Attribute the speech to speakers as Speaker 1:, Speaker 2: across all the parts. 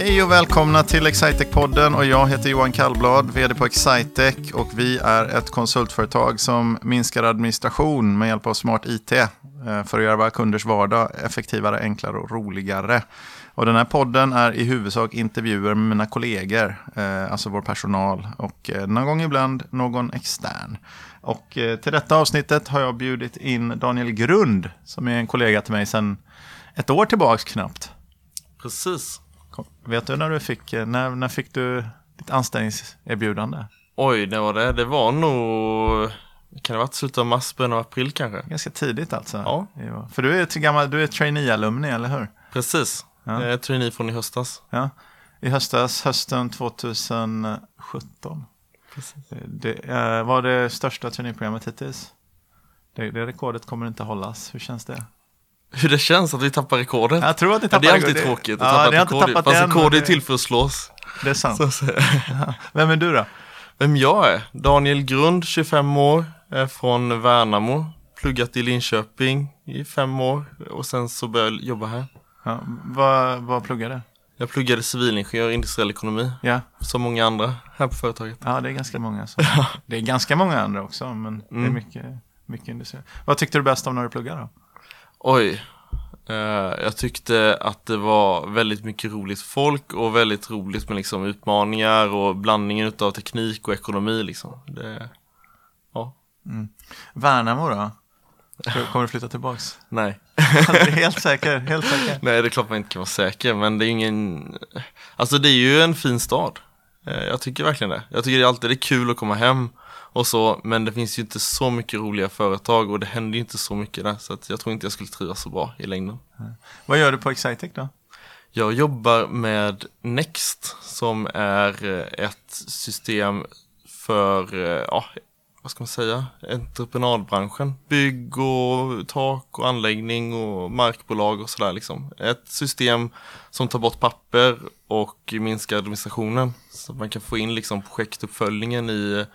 Speaker 1: Hej och välkomna till Excitec-podden och jag heter Johan Kallblad, vd på Excitec och vi är ett konsultföretag som minskar administration med hjälp av smart IT eh, för att göra våra kunders vardag effektivare, enklare och roligare. Och den här podden är i huvudsak intervjuer med mina kollegor, eh, alltså vår personal och eh, någon gång ibland någon extern. Och till detta avsnittet har jag bjudit in Daniel Grund som är en kollega till mig sedan ett år tillbaks knappt.
Speaker 2: Precis.
Speaker 1: Vet du när du fick, eh, när, när fick du ditt anställningserbjudande?
Speaker 2: Oj, det var det. Det var nog, kan det ha varit slutet av mars, början av april kanske?
Speaker 1: Ganska tidigt alltså.
Speaker 2: Ja.
Speaker 1: För du är till gammal, du är trainee-alumni, eller hur?
Speaker 2: Precis. Ja. Jag är trainee från i höstas.
Speaker 1: Ja. I höstas, hösten 2017. Precis. Det var det största traineeprogrammet hittills. Det, det rekordet kommer inte hållas. Hur känns det?
Speaker 2: Hur det känns att vi tappar rekordet.
Speaker 1: Jag tror att ni tappar
Speaker 2: ja, Det är alltid tråkigt att ja, tappa ett rekord. Fast rekord är till för att slås.
Speaker 1: Det är sant. Så, ja. Vem är du då?
Speaker 2: Vem jag är? Daniel Grund, 25 år, är från Värnamo. Pluggat i Linköping i fem år och sen så började jag jobba här.
Speaker 1: Ja, vad, vad pluggade du?
Speaker 2: Jag pluggade civilingenjör industriell ekonomi. Ja. Som många andra här på företaget.
Speaker 1: Ja, det är ganska många. Som, det är ganska många andra också, men mm. det är mm. mycket, mycket industri. Vad tyckte du bäst om när du pluggade då?
Speaker 2: Oj. Uh, jag tyckte att det var väldigt mycket roligt folk och väldigt roligt med liksom utmaningar och blandningen av teknik och ekonomi liksom. Det, ja.
Speaker 1: Mm. Värnamo då? Kommer du flytta tillbaks?
Speaker 2: Nej.
Speaker 1: helt säker, helt säker.
Speaker 2: Nej, det är klart man inte kan vara säker, men det är ingen... Alltså det är ju en fin stad. Eh, jag tycker verkligen det. Jag tycker det alltid är kul att komma hem och så, men det finns ju inte så mycket roliga företag och det händer ju inte så mycket där så att jag tror inte jag skulle trivas så bra i längden.
Speaker 1: Vad gör du på Excitec då?
Speaker 2: Jag jobbar med Next som är eh, ett system för, eh, ja, vad ska man säga, entreprenadbranschen. Bygg och tak och anläggning och markbolag och sådär liksom. Ett system som tar bort papper och minskar administrationen. Så att man kan få in liksom projektuppföljningen i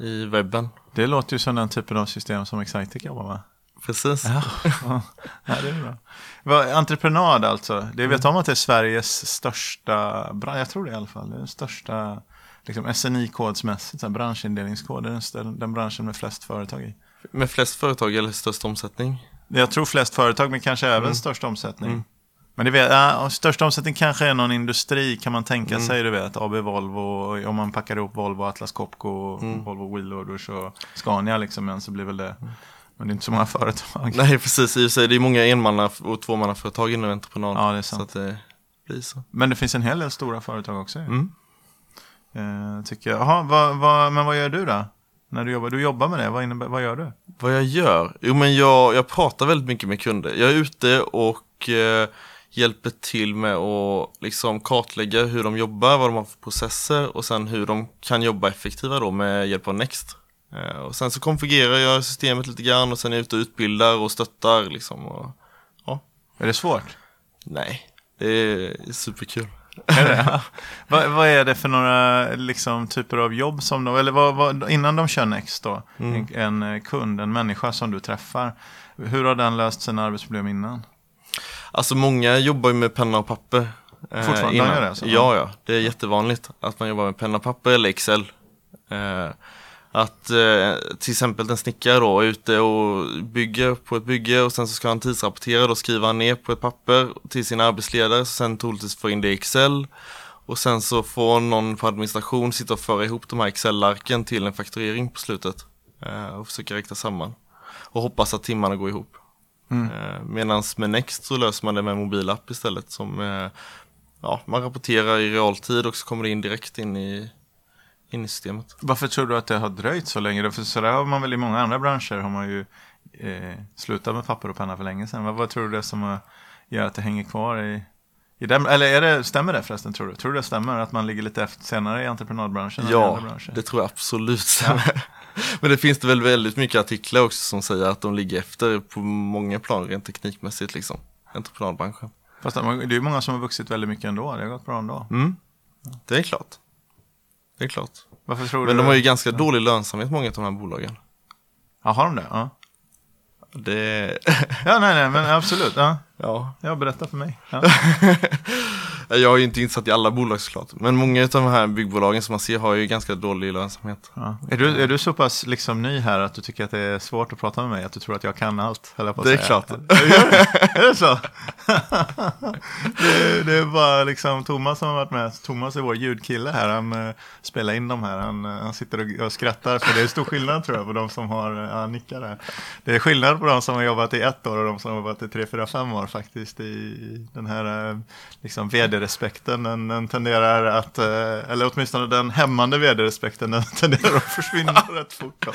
Speaker 2: i webben.
Speaker 1: Det låter ju som den typen av system som Excitec jobbar med.
Speaker 2: Precis. Ja,
Speaker 1: ja, det är bra. Entreprenad alltså. Det vet om att det är Sveriges största, jag tror det i alla fall, det är den största liksom SNI-kodsmässigt, branschindelningskod, det är den, den branschen med flest företag i.
Speaker 2: Med flest företag eller störst omsättning?
Speaker 1: Jag tror flest företag, men kanske även mm. störst omsättning. Mm. Men det vet, ja, största omsättning kanske är någon industri kan man tänka mm. sig. Du vet, AB Volvo, om man packar ihop Volvo, Atlas Copco, mm. Volvo Wheelloaders och Scania liksom. Men så blir väl det, men det är inte så många företag.
Speaker 2: Nej precis, i sig, det är många enmanna och tvåmannaföretag inom entreprenad.
Speaker 1: Ja det är sant.
Speaker 2: Så att det blir så.
Speaker 1: Men det finns en hel del stora företag också. Mm. Eh, tycker jag. Aha, vad, vad, men vad gör du då? När du jobbar, du jobbar med det, vad, innebär, vad gör du?
Speaker 2: Vad jag gör? Jo men jag, jag pratar väldigt mycket med kunder. Jag är ute och eh, hjälper till med att liksom kartlägga hur de jobbar, vad de har för processer och sen hur de kan jobba effektiva då med hjälp av Next. Eh, och sen så konfigurerar jag systemet lite grann och sen är jag ute och utbildar och stöttar liksom. Och, ja.
Speaker 1: Är det svårt?
Speaker 2: Nej, det är superkul.
Speaker 1: Är det? vad, vad, är det för några liksom, typer av jobb som de, eller vad, vad, innan de kör Next då, mm. en, en kund, en människa som du träffar, hur har den löst sina arbetsproblem innan?
Speaker 2: Alltså många jobbar ju med penna och papper.
Speaker 1: Eh, Fortfarande innan. gör det? Alltså.
Speaker 2: Ja, ja. Det är jättevanligt att man jobbar med penna och papper eller Excel. Eh, att eh, till exempel en snickare då är ute och bygger på ett bygge och sen så ska han tidsrapportera då skriva han ner på ett papper till sin arbetsledare, sen troligtvis få in det i Excel. Och sen så får någon på administration sitta och föra ihop de här Excel-arken till en fakturering på slutet. Eh, och försöka räkna samman. Och hoppas att timmarna går ihop. Mm. Eh, Medan med Next så löser man det med mobilapp istället som eh, ja, man rapporterar i realtid och så kommer det in direkt in i, in i systemet.
Speaker 1: Varför tror du att det har dröjt så länge? För så där har man väl i många andra branscher har man ju eh, slutat med papper och penna för länge sedan. Vad, vad tror du det är som gör att det hänger kvar i, i den, eller är det, stämmer det förresten tror du? Tror du det stämmer att man ligger lite efter senare i entreprenadbranschen?
Speaker 2: Ja, det tror jag absolut stämmer. Ja. Men det finns det väl väldigt mycket artiklar också som säger att de ligger efter på många plan rent teknikmässigt liksom. Entreprenadbranschen.
Speaker 1: Fast det är ju många som har vuxit väldigt mycket ändå. Det har gått bra ändå.
Speaker 2: Mm. Det är klart. Det är klart.
Speaker 1: Varför tror
Speaker 2: Men
Speaker 1: du
Speaker 2: de har ju ganska dålig lönsamhet många av de här bolagen.
Speaker 1: Ja, har de det? Ja.
Speaker 2: Det...
Speaker 1: ja, nej, nej, men absolut. Ja.
Speaker 2: Ja.
Speaker 1: ja, berätta för mig. Ja.
Speaker 2: Jag är ju inte insatt i alla bolag såklart. Men många av de här byggbolagen som man ser har ju ganska dålig lönsamhet.
Speaker 1: Ja. Är, du, är du så pass liksom ny här att du tycker att det är svårt att prata med mig? Att du tror att jag kan allt? höll jag på att
Speaker 2: Det är
Speaker 1: säga.
Speaker 2: klart.
Speaker 1: är det så? det, är, det är bara liksom Thomas som har varit med. Thomas är vår ljudkille här. Han uh, spelar in de här. Han, uh, han sitter och, och skrattar. För det är stor skillnad tror jag på de som har, uh, han nickar där. Det är skillnad på de som har jobbat i ett år och de som har jobbat i tre, fyra, fem år faktiskt. I den här uh, liksom vd-respekten. Den, den tenderar att, uh, eller åtminstone den hämmande vd-respekten, den tenderar att försvinna rätt fort.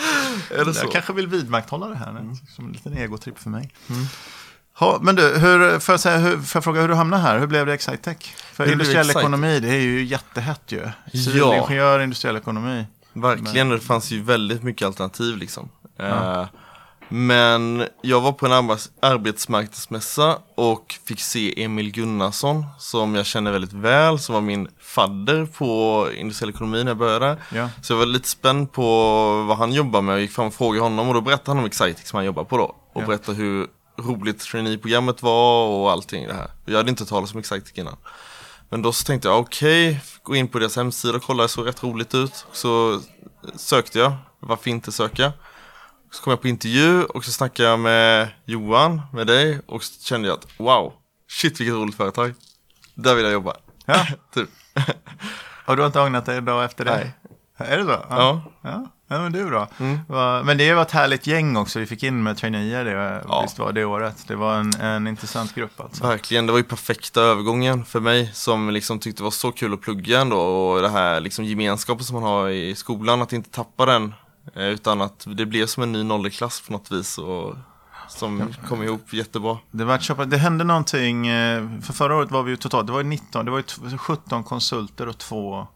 Speaker 2: Är det så?
Speaker 1: Jag kanske vill vidmakthålla det här.
Speaker 2: Mm.
Speaker 1: Som en liten egotripp för mig. Ha, men du, hur, får, jag säga, hur, får jag fråga hur du hamnade här? Hur blev det Excitec? För industriell ekonomi, det är ju jättehett ju.
Speaker 2: Ja.
Speaker 1: Civilingenjör, industriell ekonomi.
Speaker 2: Verkligen, det fanns ju väldigt mycket alternativ liksom. Eh, Men jag var på en arbets- arbetsmarknadsmässa och fick se Emil Gunnarsson som jag känner väldigt väl, som var min fadder på industriell ekonomi när jag började.
Speaker 1: Ja.
Speaker 2: Så jag var lite spänd på vad han jobbar med och gick fram och frågade honom och då berättade han om Excitec som han jobbar på då. Och
Speaker 1: Ja.
Speaker 2: berättade hur roligt traineeprogrammet var och allting det här. Jag hade inte hört talas om Excitec innan. Men då så tänkte jag okej, gå in på deras hemsida och kolla, det såg rätt roligt ut. Så sökte jag, varför inte söka? Så kom jag på intervju och så snackade jag med Johan, med dig och så kände jag att wow, shit vilket roligt företag. Där vill jag jobba.
Speaker 1: Ja.
Speaker 2: typ.
Speaker 1: Och du har inte ångrat dig idag efter det?
Speaker 2: Nej.
Speaker 1: Är det så?
Speaker 2: Ja.
Speaker 1: Ja, ja men det är bra.
Speaker 2: Mm.
Speaker 1: Men det var ett härligt gäng också vi fick in med traineer det,
Speaker 2: Ja.
Speaker 1: visst var det året. Det var en, en intressant grupp alltså.
Speaker 2: Verkligen, det var ju perfekta övergången för mig som liksom tyckte det var så kul att plugga ändå och det här liksom gemenskapen som man har i skolan, att inte tappa den utan att det blev som en ny nollklass på något vis och som kom ihop jättebra.
Speaker 1: Det, var det hände någonting, eh, för förra året var vi ju totalt, det var ju 19, det var ju t- 17 konsulter och två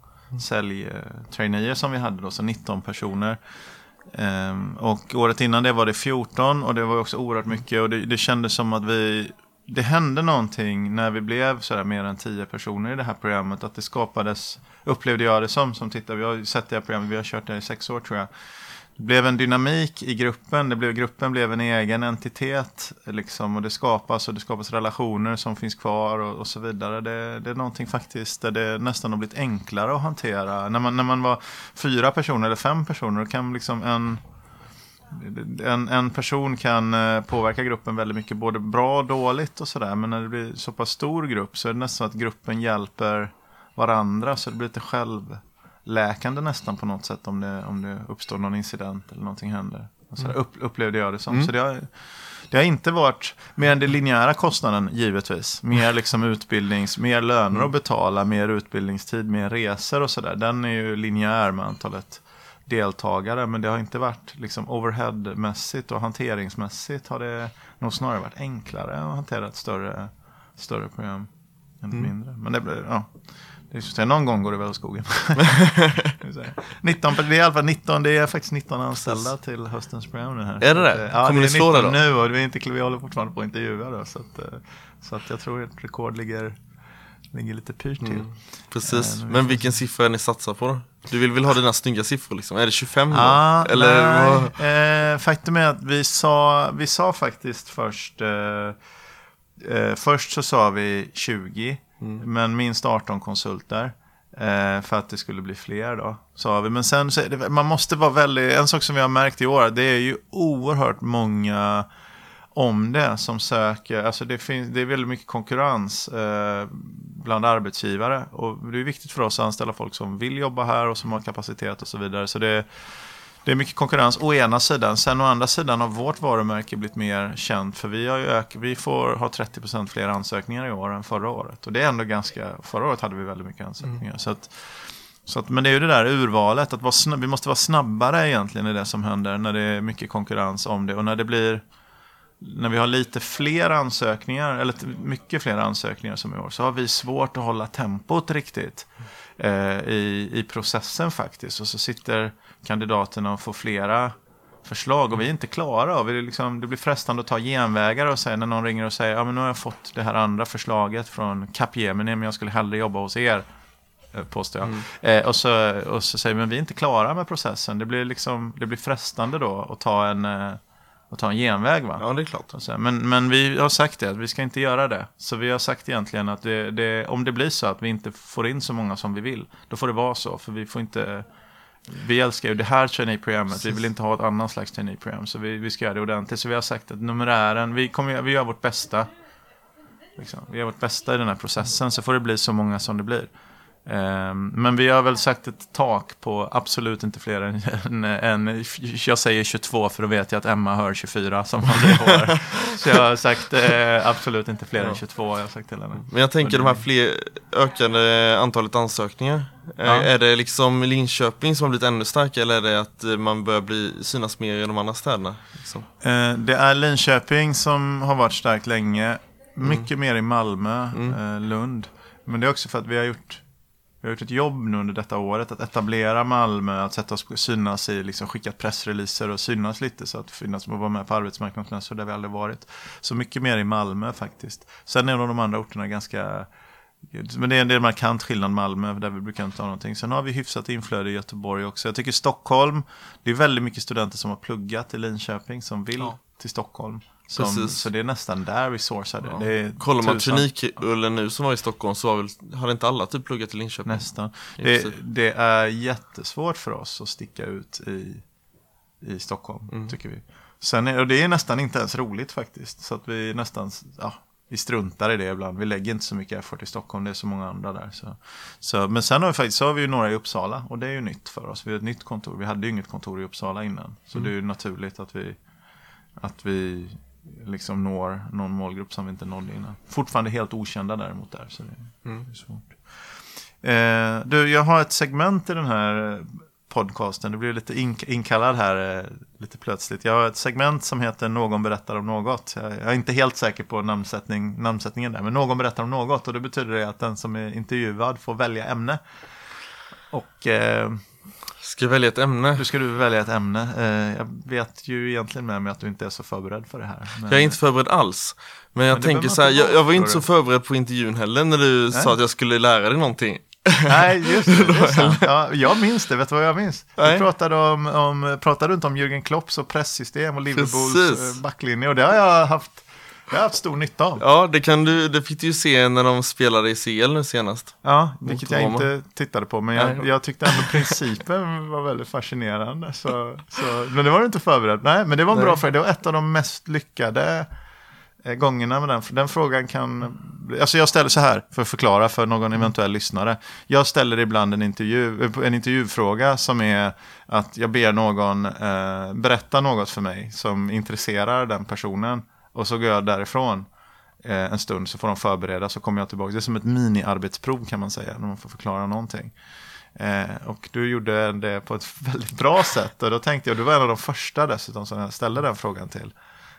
Speaker 1: säljtraineer som vi hade då, så 19 personer. Ehm, och året innan det var det 14 och det var också oerhört mycket och det, det kändes som att vi det hände någonting när vi blev sådär mer än 10 personer i det här programmet. Att det skapades, upplevde jag det som, som tittare. vi har sett det här programmet, vi har kört det i sex år tror jag. Det blev en dynamik i gruppen, det blev, gruppen blev en egen entitet. Liksom, och det skapas och det skapas relationer som finns kvar och, och så vidare. Det, det är någonting faktiskt där det nästan har blivit enklare att hantera. När man, när man var fyra personer eller fem personer, då kan liksom en, en, en person kan eh, påverka gruppen väldigt mycket, både bra och dåligt och sådär. Men när det blir så pass stor grupp så är det nästan att gruppen hjälper varandra. Så det blir lite självläkande nästan på något sätt om det, om det uppstår någon incident eller någonting händer. Så där upp, upplevde jag det som. Så det har, det har inte varit mer än den linjära kostnaden givetvis. Mer liksom utbildnings, mer löner att betala, mer utbildningstid, mer resor och sådär. Den är ju linjär med antalet deltagare. Men det har inte varit liksom overheadmässigt och hanteringsmässigt har det nog snarare varit enklare att hantera ett större, större program än ett mindre. Men det blir, ja. Det så någon gång går det väl åt skogen. Ska vi säga. 19, det är i alla fall 19, det är faktiskt 19 anställda till höstens nu här.
Speaker 2: Är det det?
Speaker 1: att, eh, Ja,
Speaker 2: Kommer
Speaker 1: det är
Speaker 2: slå det
Speaker 1: 19
Speaker 2: då?
Speaker 1: nu och vi, är inte, vi håller fortfarande på att intervjua då. Så att, eh, så att jag tror att rekord ligger, ligger lite pyrt till.
Speaker 2: Precis,
Speaker 1: Eh, men
Speaker 2: vilken siffra är ni satsar på då? Du vill väl ha dina snygga siffror liksom? Är det 25 då?
Speaker 1: Ah,
Speaker 2: Eller
Speaker 1: nej, eh, faktum är att vi sa, vi sa faktiskt först, eh, eh, först så sa vi 20,
Speaker 2: Mm.
Speaker 1: men minst 18 konsulter. Eh, för att det skulle bli fler då, sa vi. Men sen så är det, man måste vara väldigt, en sak som vi har märkt i år, det är ju oerhört många om det som söker, alltså det, finns, det är väldigt mycket konkurrens eh, bland arbetsgivare. Och det är viktigt för oss att anställa folk som vill jobba här och som har kapacitet och så vidare. Så det, det är mycket konkurrens å ena sidan. Sen å andra sidan har vårt varumärke blivit mer känt. För vi, har ju ök, vi får ha 30% fler ansökningar i år än förra året. Och det är ändå ganska, förra året hade vi väldigt mycket ansökningar. Så att, så att, men det är ju det där urvalet, att snabb, vi måste vara snabbare egentligen i det som händer när det är mycket konkurrens om det. Och när det blir, när vi har lite fler ansökningar, eller mycket fler ansökningar som i år, så har vi svårt att hålla tempot riktigt eh, i, i processen faktiskt. Och så sitter kandidaterna och får flera förslag och vi är inte klara. Och vi är liksom, det blir frestande att ta genvägar och säga när någon ringer och säger ja men nu har jag fått det här andra förslaget från Capgemini men jag skulle hellre jobba hos er eh, påstår jag. Eh, och, så, och så säger men vi är inte klara med processen. Det blir, liksom, det blir frestande då att ta en, eh, och ta en genväg va?
Speaker 2: Ja, det är klart.
Speaker 1: Men, men vi har sagt det, att vi ska inte göra det. Så vi har sagt egentligen att det, det, om det blir så att vi inte får in så många som vi vill, då får det vara så. För vi får inte... Vi älskar ju det här traineeprogrammet, vi vill inte ha ett annat slags traineeprogram. Så vi, vi ska göra det ordentligt. Så vi har sagt att numerären, vi, kommer, vi gör vårt bästa. Liksom. Vi gör vårt bästa i den här processen, så får det bli så många som det blir. Ehm, Men vi har väl sagt ett tak på absolut inte fler än, än, än jag säger 22 för då vet jag att Emma hör 24 som aldrig hör. Så jag har sagt eh, absolut inte fler än
Speaker 2: Ja.
Speaker 1: 22 jag har sagt till henne.
Speaker 2: Men jag tänker de här fler ökande antalet ansökningar.
Speaker 1: Ja.
Speaker 2: Är, det liksom Linköping som har blivit ännu starkare eller är det att eh, man börjar bli, synas mer i de andra städerna? Liksom?
Speaker 1: Eh, Det är Linköping som har varit starkt länge. Mycket mer i Malmö, eh, Lund. Men det är också för att vi har gjort vi har gjort ett jobb nu under detta året att etablera Malmö, att sätta oss synas i, liksom skickat pressreleaser och synas lite så att finnas och vara med på arbetsmarknadsmässor där vi aldrig varit. Så mycket mer i Malmö faktiskt. Sen är nog de andra orterna ganska men det är en del markant skillnad Malmö, där vi brukar inte ha någonting. Sen har vi hyfsat inflöde i Göteborg också. Jag tycker Stockholm, det är väldigt mycket studenter som har pluggat i Linköping som vill
Speaker 2: Ja.
Speaker 1: till Stockholm. Som,
Speaker 2: Precis.
Speaker 1: så det är nästan där vi sourcar det.
Speaker 2: Ja.
Speaker 1: det
Speaker 2: Kollar man Trinikullen nu som var i Stockholm så var väl, hade inte alla typ pluggat i Linköping?
Speaker 1: Nästan. Det, det är jättesvårt för oss att sticka ut i, i Stockholm,
Speaker 2: Mm.
Speaker 1: tycker vi. Sen är, och det är nästan inte ens roligt faktiskt. Så att vi nästan, ja, vi struntar i det ibland. Vi lägger inte så mycket effort i Stockholm, det är så många andra där. Så, så, men sen har vi faktiskt, så har vi ju några i Uppsala och det är ju nytt för oss. Vi har ett nytt kontor, vi hade ju inget kontor i Uppsala innan. Så
Speaker 2: Mm.
Speaker 1: det är ju naturligt att vi, att vi liksom når någon målgrupp som vi inte nådde innan. Fortfarande helt okända däremot där, så det,
Speaker 2: Mm.
Speaker 1: det är svårt. Eh, du, jag har ett segment i den här podcasten. Det blir lite ink- inkallad här eh, lite plötsligt. Jag har ett segment som heter Någon berättar om något. Jag, jag är inte helt säker på namnsättning, namnsättningen där, men Någon berättar om något. Och det betyder det att den som är intervjuad får välja ämne. Och eh,
Speaker 2: Ska jag välja ett ämne?
Speaker 1: nu ska du välja ett ämne. Eh, jag vet ju egentligen med mig att du inte är så förberedd för det här. Men,
Speaker 2: Jag är inte förberedd alls. Men jag
Speaker 1: Men
Speaker 2: tänker så här, jag, jag var inte så förberedd på intervjun heller när du sa att jag skulle lära dig någonting.
Speaker 1: Nej, just det. det ja, jag minns det. Vet du vad jag minns? Vi
Speaker 2: Nej.
Speaker 1: pratade, om, om, pratade du inte om Jürgen Klopps och presssystem och Liverpools eh, backlinje? Och det har jag haft, jag har haft stor nytta av.
Speaker 2: Ja, det kan du, det fick du ju se när de spelade i CL nu senast.
Speaker 1: Ja, vilket jag inte tittade på. Men jag, jag tyckte ändå principen var väldigt fascinerande. Så, så, men det var du inte förberedd. Nej, men det var en bra
Speaker 2: Nej.
Speaker 1: fråga. Det var ett av de mest lyckade eh, gångerna med den. För Den frågan kan... Alltså jag ställer så här, för att förklara för någon eventuell lyssnare. Jag ställer ibland en, intervju, eh, en intervjufråga som är att jag ber någon eh, berätta något för mig som intresserar den personen. Och så går jag därifrån eh, en stund så får de förbereda så kommer jag tillbaka. Det är som ett mini-arbetsprov kan man säga när man får förklara någonting. Eh, och du gjorde det på ett väldigt bra sätt och då tänkte jag, du var en av de första dessutom som jag ställde den frågan till.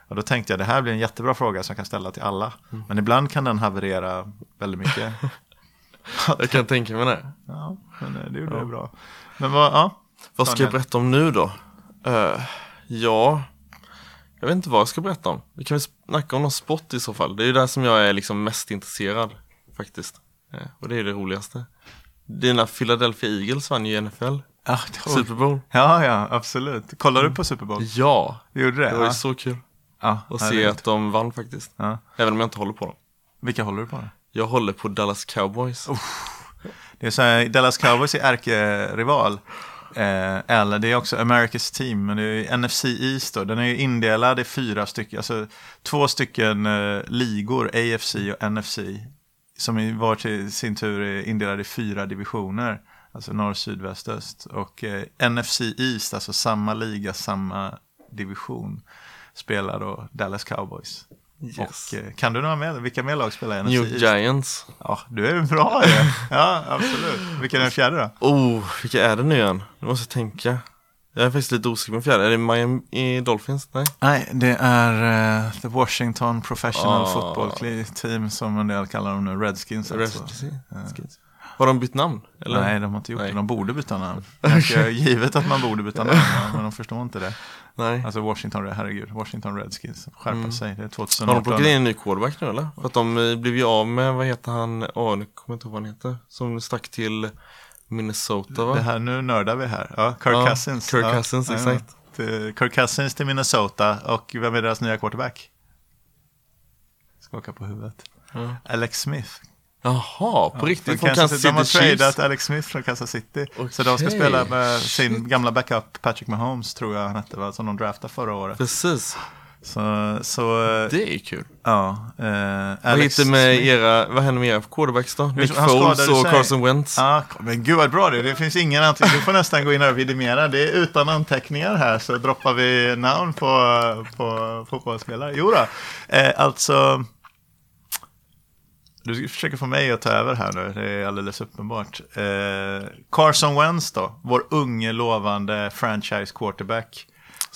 Speaker 1: Och då tänkte jag, det här blir en jättebra fråga som jag kan ställa till alla. Men ibland kan den haverera väldigt mycket.
Speaker 2: Jag kan tänka mig det.
Speaker 1: Ja, men eh, det gjorde det bra. Men vad, ja.
Speaker 2: Vad ska jag berätta om nu då? Eh, ja, jag vet inte vad jag ska berätta om. Vi kan väl snacka om någon sport i så fall. Det är ju där som jag är liksom mest intresserad faktiskt. Eh, och det är det roligaste. Dina Philadelphia Eagles vann ju NFL,
Speaker 1: Ja, var-
Speaker 2: Super Bowl.
Speaker 1: ja, ja, absolut. Kollar du på Super Bowl?
Speaker 2: Ja,
Speaker 1: gjorde det?
Speaker 2: det var ju
Speaker 1: ja.
Speaker 2: så kul
Speaker 1: ja, ja,
Speaker 2: se att de vann faktiskt.
Speaker 1: Ja.
Speaker 2: Även om jag inte håller på dem.
Speaker 1: Vilka håller du på? Då?
Speaker 2: Jag håller på Dallas Cowboys.
Speaker 1: Det är så här, Dallas Cowboys är ärkerival. Eh, eller det är också America's Team, men det är NFC East då. Den är ju indelad i fyra stycken, alltså två stycken eh, ligor, AFC och NFC. Som i var till sin tur är indelade i fyra divisioner. Alltså norr, syd, väst, öst. Och eh, NFC East, alltså samma liga, samma division, spelar då Dallas Cowboys.
Speaker 2: Yes.
Speaker 1: Och eh, kan du några mer? Vilka mer lag spelar i NFC
Speaker 2: New? Giants.
Speaker 1: Ja, du är bra ju. Ja, absolut. Vilken är den fjärde då?
Speaker 2: Oh, vilka är det nu igen? Nu måste jag tänka. Jag är faktiskt lite osäker på fjärde. Är det Miami Dolphins? Nej?
Speaker 1: Nej, det är eh, The Washington Professional
Speaker 2: Ah.
Speaker 1: Football Team som en del kallar dem nu, Redskins alltså.
Speaker 2: Redskins. Har de bytt namn? Eller?
Speaker 1: Nej, de har inte gjort
Speaker 2: Nej.
Speaker 1: det. De borde byta namn. Ganska givet att man borde byta namn, men de förstår inte det.
Speaker 2: Nej.
Speaker 1: Alltså Washington, herregud, Washington Redskins. Skärpa
Speaker 2: Mm.
Speaker 1: sig, det är
Speaker 2: Har
Speaker 1: 2018.
Speaker 2: de plockat in en ny quarterback nu eller? För att de eh, blev ju av med, vad heter han, åh nu kommer jag inte ihåg vad han heter. Som stack till Minnesota va?
Speaker 1: Det här, nu nördar vi här. Ja, Kirk
Speaker 2: Ja,
Speaker 1: Cousins.
Speaker 2: Kirk
Speaker 1: ja,
Speaker 2: Cousins,
Speaker 1: ja,
Speaker 2: exakt.
Speaker 1: Kirk Cousins till Minnesota och vem är deras nya quarterback? Skaka på huvudet.
Speaker 2: Ja.
Speaker 1: Alex Smith.
Speaker 2: Jaha, på riktigt? Från
Speaker 1: Kansas,
Speaker 2: Kansas
Speaker 1: de har
Speaker 2: City
Speaker 1: tradat Alex Smith från Kansas City. Så de ska spela med sin gamla backup Patrick Mahomes tror jag han hette, va? som de draftade förra året.
Speaker 2: Precis,
Speaker 1: Så, så eh,
Speaker 2: det är kul.
Speaker 1: ja. Eh,
Speaker 2: Vad
Speaker 1: Alex
Speaker 2: heter med
Speaker 1: Smith.
Speaker 2: era, vad händer med era quarterbacks då? Nick
Speaker 1: han
Speaker 2: Foles och
Speaker 1: sig.
Speaker 2: Carson Wentz?
Speaker 1: Ja, men gud vad bra det är. Det finns ingen anteckning. Du får nästan gå in och vidimera. Det är utan anteckningar här så droppar vi namn på, på fotbollsspelare. Jo då. Eh, alltså. Du försöker få mig att ta över här nu, det är alldeles uppenbart. Eh, Carson Wentz då, vår unge lovande franchise quarterback.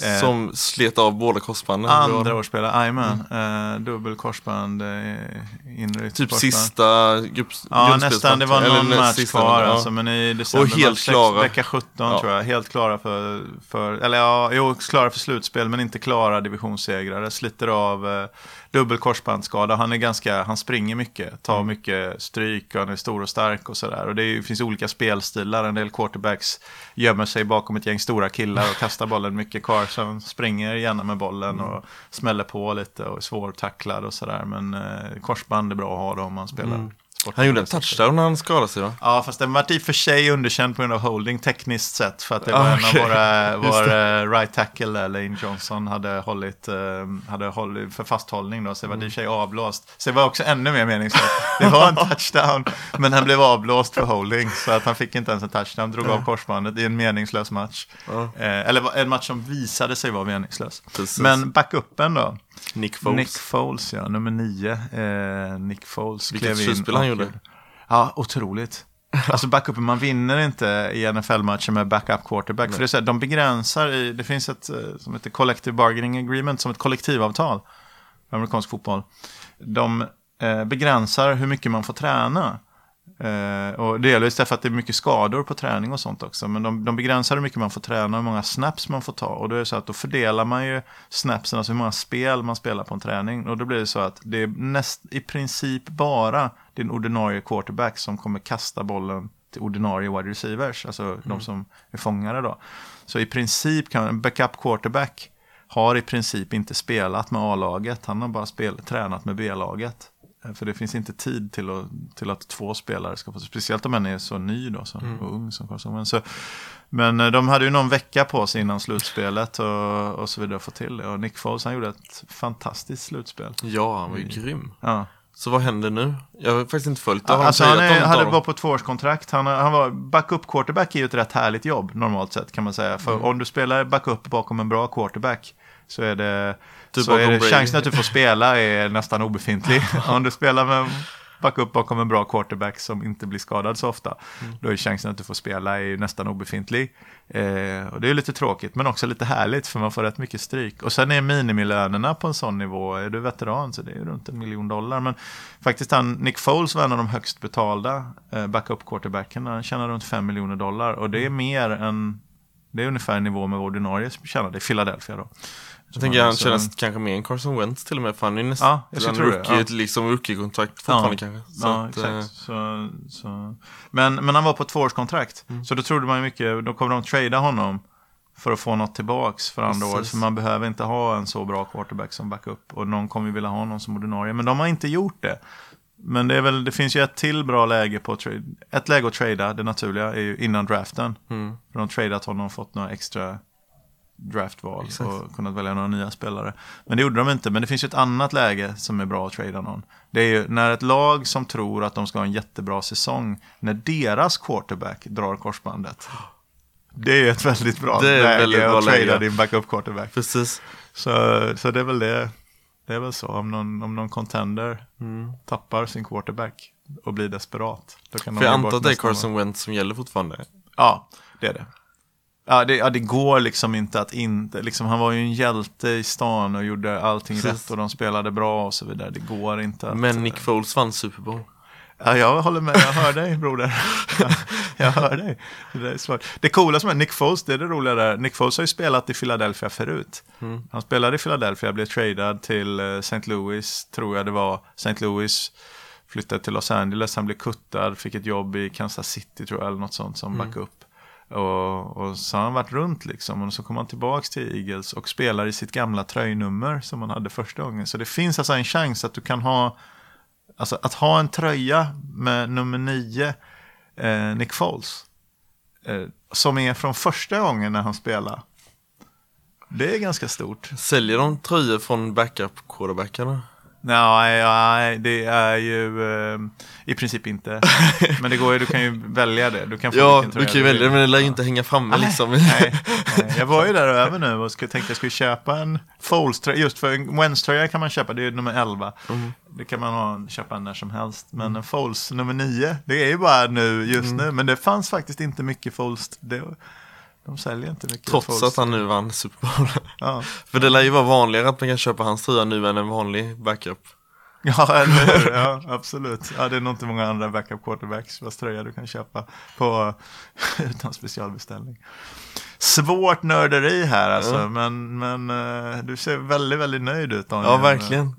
Speaker 1: Eh,
Speaker 2: Som slet av båda korsbanden?
Speaker 1: Andra årsspelare, jajamän. Eh, dubbel korsband, eh, inre
Speaker 2: Typ
Speaker 1: korsband.
Speaker 2: sista grupp,
Speaker 1: Ja, nästan. Det var någon match
Speaker 2: sista,
Speaker 1: kvar
Speaker 2: ja.
Speaker 1: alltså, men i december,
Speaker 2: Och helt klara.
Speaker 1: vecka 17
Speaker 2: Ja.
Speaker 1: tror jag, helt klara för, för eller ja, jo, klara för slutspel, men inte klara divisionssegrare. Sliter av eh, dubbel korsbandsskada. Han är ganska, han springer mycket, tar
Speaker 2: Mm.
Speaker 1: mycket stryk och han är stor och stark och sådär. Och det är, finns olika spelstilar, en del quarterbacks gömmer sig bakom ett gäng stora killar och kastar bollen mycket. Carson springer gärna med bollen
Speaker 2: Mm.
Speaker 1: och smäller på lite och är svårtacklad och sådär. Men eh, korsband är bra att ha då om man spelar.
Speaker 2: Mm.
Speaker 1: Sport.
Speaker 2: Han gjorde en touchdown när han skadade sig va?
Speaker 1: Ja, fast den var i och för sig underkänd på grund av holding tekniskt sett. För att det
Speaker 2: Ah,
Speaker 1: var en
Speaker 2: okej.
Speaker 1: av våra,
Speaker 2: Just
Speaker 1: vår eh, right tackle, Lane Johnson, hade hållit, eh, hade hållit för fasthållning då. Så det var i och för sig avblåst. Så det var också ännu mer meningslöst. Det var en touchdown, men han blev avblåst för holding. Så att han fick inte ens en touchdown, drog av korsbandet i en meningslös match. Eh, eller en match som visade sig vara meningslös.
Speaker 2: Precis.
Speaker 1: Men backuppen då?
Speaker 2: Nick Foles.
Speaker 1: Nick Foles, ja, nummer nio. Eh, Nick Foles
Speaker 2: Vilket
Speaker 1: klev in.
Speaker 2: slutspel han gjorde.
Speaker 1: Ja, otroligt. Alltså backupen, man vinner inte i NFL-matcher med backup quarterback. För det är så här, de begränsar i, det finns ett eh, som heter Collective Bargaining Agreement, som ett kollektivavtal i amerikansk fotboll. De eh, begränsar hur mycket man får träna. Eh, och det gäller istället för att det är mycket skador på träning och sånt också. Men de, de begränsar hur mycket man får träna och hur många snaps man får ta. Och då är det så att då fördelar man ju snapsen, alltså hur många spel man spelar på en träning. Och då blir det så att det är näst, i princip bara din ordinarie quarterback som kommer kasta bollen till ordinarie wide receivers, alltså de som är fångare då. Så i princip kan en backup quarterback har i princip inte spelat med A-laget, han har bara spel, tränat med B-laget. Eh, För det finns inte tid till att, till att två spelare ska få, speciellt om en är så ny då, så, och ung som Carson Wentz. Så, men eh, de hade ju någon vecka på sig innan slutspelet och, och så vidare att få till det. Och Nick Foles, han gjorde ett fantastiskt slutspel.
Speaker 2: Ja, han var ju grym.
Speaker 1: Ja.
Speaker 2: Så vad händer nu? Jag har faktiskt inte följt det. Har
Speaker 1: Alltså han är, hade var på ett tvåårskontrakt. Han, han var backup quarterback är ju ett rätt härligt jobb normalt sett kan man säga. För
Speaker 2: Mm.
Speaker 1: om du spelar backup bakom en bra quarterback så är det,
Speaker 2: Typ
Speaker 1: så är det chansen att du får spela är nästan obefintlig. om du spelar med backup bakom en bra quarterback som inte blir skadad så ofta,
Speaker 2: Mm.
Speaker 1: då är chansen att du får spela är nästan obefintlig. Eh, och det är lite tråkigt, men också lite härligt, för man får rätt mycket stryk. Och sen är minimilönerna på en sån nivå, är du veteran så det är runt en miljon dollar. Men faktiskt han, Nick Foles var en av de högst betalda eh, backup-quarterbacken, han tjänar runt 5 miljoner dollar. Och det är mer än, det är ungefär nivå med vad ordinarie tjänade i Philadelphia då.
Speaker 2: Jag tänker han känns kanske mer än Carson Wentz till och med. För han är nästan
Speaker 1: Ja, jag
Speaker 2: rookie,
Speaker 1: ja.
Speaker 2: liksom rookie-kontrakt fortfarande kanske. Så
Speaker 1: ja,
Speaker 2: att, eh,
Speaker 1: exakt. Så, så. Men, men han var på ett tvåårskontrakt.
Speaker 2: Mm.
Speaker 1: Så då trodde man ju mycket, då kommer de trada honom för att få något tillbaks för andra
Speaker 2: Precis.
Speaker 1: året. För man behöver inte ha en så bra quarterback som backup. Och någon kommer ju vilja ha någon som ordinarie. Men de har inte gjort det. Men det, är väl, det finns ju ett till bra läge på trade. Ett läge att trada, det naturliga, är ju innan draften.
Speaker 2: Mm.
Speaker 1: För de har tradat honom och fått några extra draftval
Speaker 2: Exakt.
Speaker 1: och kunnat välja några nya spelare. Men det gjorde de inte. Men det finns ju ett annat läge som är bra att trada någon. Det är ju när ett lag som tror att de ska ha en jättebra säsong, när deras quarterback drar korsbandet. Det är ju ett väldigt bra
Speaker 2: Det är
Speaker 1: läge
Speaker 2: väldigt bra
Speaker 1: att trada din backup quarterback.
Speaker 2: Precis.
Speaker 1: Så, så det är väl det. Det är väl så om någon, om någon contender
Speaker 2: Mm.
Speaker 1: tappar sin quarterback och blir desperat. Då kan
Speaker 2: För jag antar att det är. Carson Wentz som gäller fortfarande.
Speaker 1: Ja, det är det. Ja det, ja, det går liksom inte att inte, liksom, han var ju en hjälte i stan och gjorde allting
Speaker 2: Precis.
Speaker 1: rätt och de spelade bra och så vidare. Det går inte att...
Speaker 2: Men Nick Foles vann Super Bowl.
Speaker 1: Ja, jag håller med, jag hör dig broder. jag, jag hör dig. Det är svårt. Det coola som är Nick Foles, det är det roliga där. Nick Foles har ju spelat i Philadelphia förut.
Speaker 2: Mm.
Speaker 1: Han spelade i Philadelphia, blev tradad till eh, St. Louis, tror jag det var. St. Louis flyttade till Los Angeles, han blev kuttad, fick ett jobb i Kansas City tror jag, eller något sånt som backup. Och, och så har han varit runt liksom. Och så kommer han tillbaka till Eagles och spelar i sitt gamla tröjnummer som han hade första gången. Så det finns alltså en chans att du kan ha, alltså att ha en tröja med nummer nio, eh, Nick Foles. Eh, som är från första gången när han spelar. Det är ganska stort.
Speaker 2: Säljer de tröjor från backup-quarterbackarna?
Speaker 1: Nej, nej, det är ju eh, i princip inte. Men det går ju, du kan ju välja det. Du kan få
Speaker 2: Ja, du kan ju välja det, men det lär ju inte hänga framme
Speaker 1: Nej,
Speaker 2: liksom.
Speaker 1: Nej, nej. Jag var ju där över nu och skulle, tänkte jag skulle köpa en Foles-tröja. Just för en Wentz-tröja kan man köpa, det är nummer 11.
Speaker 2: Mm.
Speaker 1: Det kan man ha, köpa när som helst. Men en Foles nummer 9, det är ju bara nu just
Speaker 2: Mm.
Speaker 1: nu. Men det fanns faktiskt inte mycket Foles. Det, de säljer inte mycket
Speaker 2: Trots
Speaker 1: Foles.
Speaker 2: att han nu vann Super Bowl.
Speaker 1: Ja.
Speaker 2: För det lär ju vara vanligare att man kan köpa hans tröja nu än en vanlig backup.
Speaker 1: Ja, eller hur? Ja, absolut. Ja, det är nog inte många andra backup quarterbacks vars tröja du kan köpa på utan specialbeställning. Svårt nörderi här alltså,
Speaker 2: Ja.
Speaker 1: men, men eh, du ser väldigt, väldigt nöjd ut Daniel.
Speaker 2: Ja, verkligen.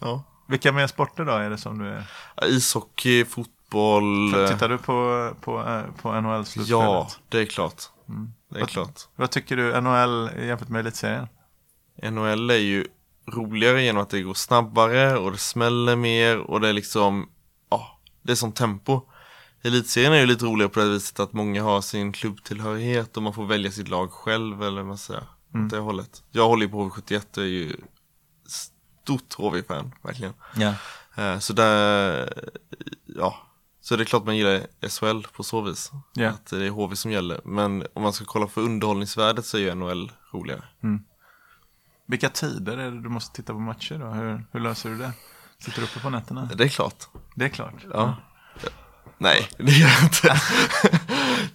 Speaker 2: Ja.
Speaker 1: Vilka mer sporter då är det som du är?
Speaker 2: Ishockey, fotboll. Eh,
Speaker 1: tittar du på, på, eh, på NHL-slutspelet?
Speaker 2: Ja, det är klart.
Speaker 1: Mm.
Speaker 2: Det är
Speaker 1: Vad-
Speaker 2: klart.
Speaker 1: Vad tycker du NHL jämfört med elitserien?
Speaker 2: NHL är ju roligare genom att det går snabbare och det smäller mer och det är liksom, ja, det är som tempo. Elitserien är ju lite roligare på det viset att många har sin klubbtillhörighet och man får välja sitt lag själv eller vad man säger.
Speaker 1: Mm.
Speaker 2: Det hållet. Jag håller ju på HV71 och är ju stort HV-fan, verkligen.
Speaker 1: Ja.
Speaker 2: Eh, Så där, ja, så det är klart man gillar SHL på så vis.
Speaker 1: Ja.
Speaker 2: Att det är HV som gäller. Men om man ska kolla för underhållningsvärdet så är ju NHL roligare.
Speaker 1: Vilka tider är det du måste titta på matcher då? Hur, hur löser du det? Sitter du uppe på nätterna?
Speaker 2: Det är klart.
Speaker 1: Det är klart.
Speaker 2: Ja. Nej, det gör jag inte.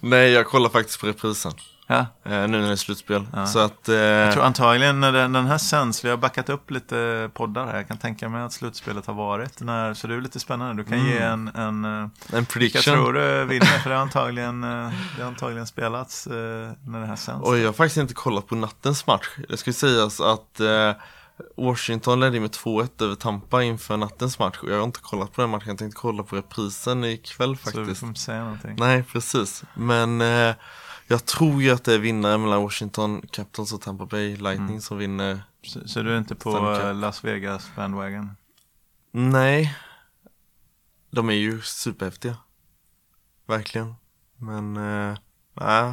Speaker 2: Nej, jag kollar faktiskt på reprisen.
Speaker 1: Ja.
Speaker 2: Eh, nu när det är slutspel.
Speaker 1: Ja.
Speaker 2: Så att, eh,
Speaker 1: Jag tror antagligen när den, den här sänds, vi har backat upp lite poddar här, jag kan tänka mig att slutspelet har varit när, så det är lite spännande. Du kan ge en, en eh,
Speaker 2: en prediction.
Speaker 1: tror du vinner? För det har antagligen, eh, det har antagligen spelats eh, när det här sänds.
Speaker 2: Oj, jag har faktiskt inte kollat på nattens match. Det ska sägas att eh, Washington ledde med 2-1 över Tampa inför nattens match. Och jag har inte kollat på den matchen, jag tänkte kolla på reprisen ikväll
Speaker 1: så vi
Speaker 2: faktiskt.
Speaker 1: får inte säga någonting.
Speaker 2: Nej, precis. Men jag tror ju att det är vinnare mellan Washington Capitals och Tampa Bay Lightning
Speaker 1: Mm.
Speaker 2: som vinner.
Speaker 1: Så, så du är inte på eh, Las Vegas bandwagon?
Speaker 2: Nej, de är ju superhäftiga. Verkligen. Men, eh, nej.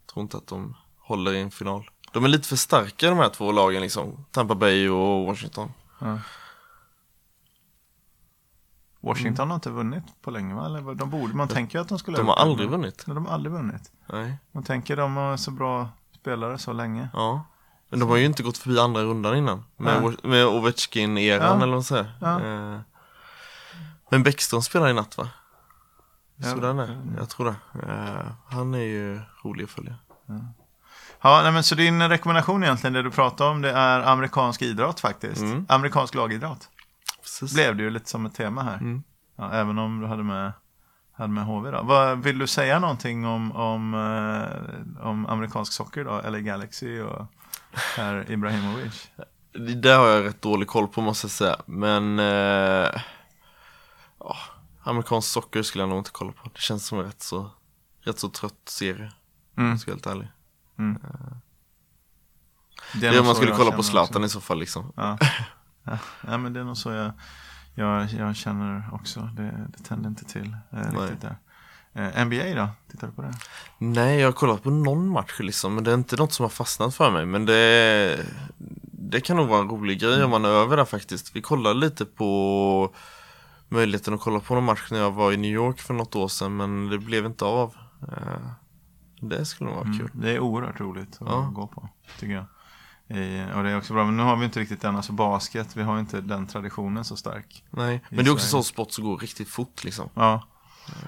Speaker 2: Jag tror inte att de håller i en final. De är lite för starka de här två lagen liksom. Tampa Bay och Washington.
Speaker 1: Ja. Washington har inte vunnit på länge va? Eller de borde, man tänker att de skulle
Speaker 2: De
Speaker 1: ha
Speaker 2: har aldrig vunnit.
Speaker 1: Nej, de har aldrig vunnit.
Speaker 2: Nej,
Speaker 1: Man tänker de har så bra spelare så länge.
Speaker 2: ja. Men de har ju inte gått förbi andra rundan innan. Med,
Speaker 1: Nej.
Speaker 2: med Ovechkin-eran
Speaker 1: Ja.
Speaker 2: eller vad man säger.
Speaker 1: Ja.
Speaker 2: Eh, men Bäckström spelar i natt va?
Speaker 1: Ja.
Speaker 2: Så den är, jag tror det. Eh, han är ju rolig att följa.
Speaker 1: Ja, nej, men så din rekommendation egentligen, det du pratar om, det är amerikansk idrott faktiskt.
Speaker 2: Mm.
Speaker 1: Amerikansk lagidrott.
Speaker 2: Precis.
Speaker 1: Blev det ju lite som ett tema här.
Speaker 2: Mm.
Speaker 1: Ja, även om du hade med, hade med HV då. Vad, vill du säga någonting om, om, eh, om amerikansk socker då? Eller Galaxy och herr Ibrahimovic?
Speaker 2: Det där har jag rätt dålig koll på måste jag säga. Men eh, ja, amerikansk socker skulle jag nog inte kolla på. Det känns som en rätt så, rätt så trött serie. Om
Speaker 1: Mm.
Speaker 2: jag ska vara helt ärlig. Det är om man skulle kolla på Zlatan
Speaker 1: också.
Speaker 2: i så fall liksom.
Speaker 1: Ja. Ja. men det är nog så jag, jag, jag känner också. Det, det tänder inte till eh, riktigt där. Eh, NBA då? Tittar du på det?
Speaker 2: Nej, jag har kollat på någon match liksom. Men det är inte något som har fastnat för mig. Men det, det kan nog vara en rolig grej om man är över där faktiskt. Vi kollade lite på möjligheten att kolla på någon match när jag var i New York för något år sedan. Men det blev inte av. Eh, Det skulle nog vara
Speaker 1: Mm.
Speaker 2: kul.
Speaker 1: Det är oerhört roligt att
Speaker 2: Ja.
Speaker 1: gå på, tycker jag. I, och det är också bra, men nu har vi inte riktigt den, alltså basket, vi har inte den traditionen så stark.
Speaker 2: Nej, men det är också
Speaker 1: Sverige.
Speaker 2: så sport som går riktigt fort liksom.
Speaker 1: Ja.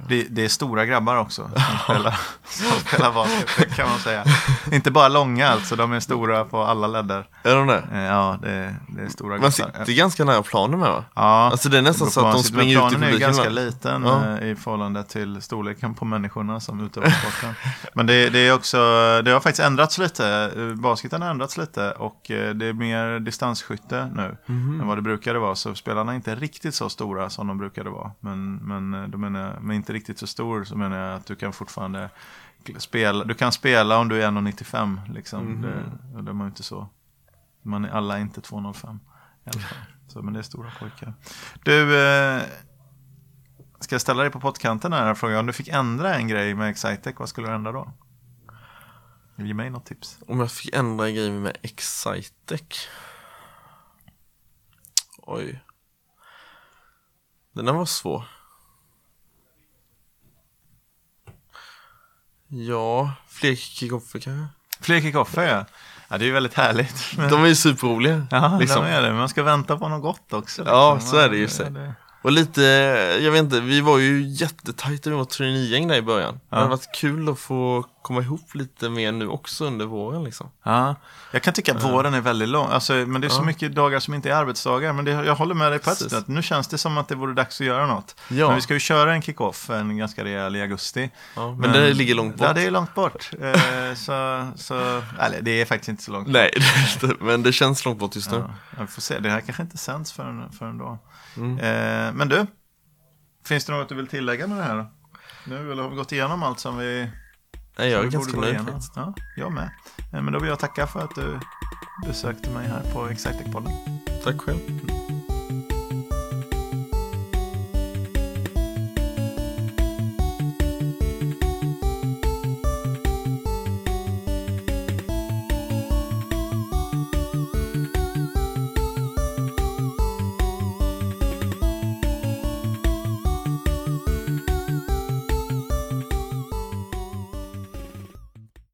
Speaker 1: Det, det är stora grabbar också som spelar, som spelar basket, det kan man säga. Inte bara långa alltså, de är stora på alla ledder.
Speaker 2: Är de det?
Speaker 1: Eh, Ja, det, är- det är stora
Speaker 2: Man
Speaker 1: grabbar.
Speaker 2: sitter ganska nära planen med va?
Speaker 1: Ja,
Speaker 2: Alltså det är nästan
Speaker 1: beror
Speaker 2: så att de
Speaker 1: man
Speaker 2: springer ut i
Speaker 1: Planen är ju
Speaker 2: publiken.
Speaker 1: ganska liten
Speaker 2: Ja.
Speaker 1: eh, i förhållande till storleken på människorna som utövar sporten. Men det, det är också, det har faktiskt ändrats lite. Eh, Basketen har ändrats lite och det är mer distansskytte nu
Speaker 2: Mhm.
Speaker 1: än vad det brukade vara. Så spelarna är inte riktigt så stora som de brukade vara. Men, men de är men inte riktigt så stor så menar jag att du kan fortfarande spela. Du kan spela om du är 1,95 liksom.
Speaker 2: Mhm.
Speaker 1: Det, det är man inte så. Man är alla är inte 2,05 i alla fall. Så, men det är stora pojkar. Du, eh, ska jag ställa dig på pottkanten här och fråga om du fick ändra en grej med Excitec, vad skulle du ändra då? Ge mig något tips.
Speaker 2: Om jag fick ändra grejer med Excitec. Oj. Den här var svår. Ja, fler kickoffer kanske?
Speaker 1: Fler kickoffer ja. Ja, det är ju väldigt härligt. Men...
Speaker 2: De är ju superroliga.
Speaker 1: Ja,
Speaker 2: liksom.
Speaker 1: de är det. Man ska vänta på något gott också.
Speaker 2: Ja,
Speaker 1: liksom.
Speaker 2: så är det ju
Speaker 1: Ja,
Speaker 2: så.
Speaker 1: det-
Speaker 2: Och lite, jag vet inte, vi var ju jättetajta med vårt traineegäng där i början. Det
Speaker 1: Ja.
Speaker 2: hade varit kul att få komma ihop lite mer nu också under våren liksom.
Speaker 1: Ja, jag kan tycka att våren är väldigt lång. Alltså, men det är så
Speaker 2: Ja.
Speaker 1: mycket dagar som inte är arbetsdagar. Men det, jag håller med dig på ett sätt. Nu känns det som att det vore dags att göra något.
Speaker 2: Ja.
Speaker 1: Men vi ska ju köra en kick-off, en ganska rejäl i augusti.
Speaker 2: Ja, men, det ligger långt bort.
Speaker 1: Ja, det är långt bort. Eh, så, så, eller det är faktiskt inte så långt.
Speaker 2: Nej, det är inte, men det känns långt bort just nu.
Speaker 1: Ja, jag får se. Det här kanske inte sänds förrän, förrän då.
Speaker 2: Mm.
Speaker 1: Eh, men du, finns det något du vill tillägga med det här? Nu, eller har vi gått igenom allt som vi
Speaker 2: Nej, jag är ganska nöjd faktiskt.
Speaker 1: Ja, jag med. Eh, Men då vill jag tacka för att du besökte mig här på Exactec-podden.
Speaker 2: Tack själv.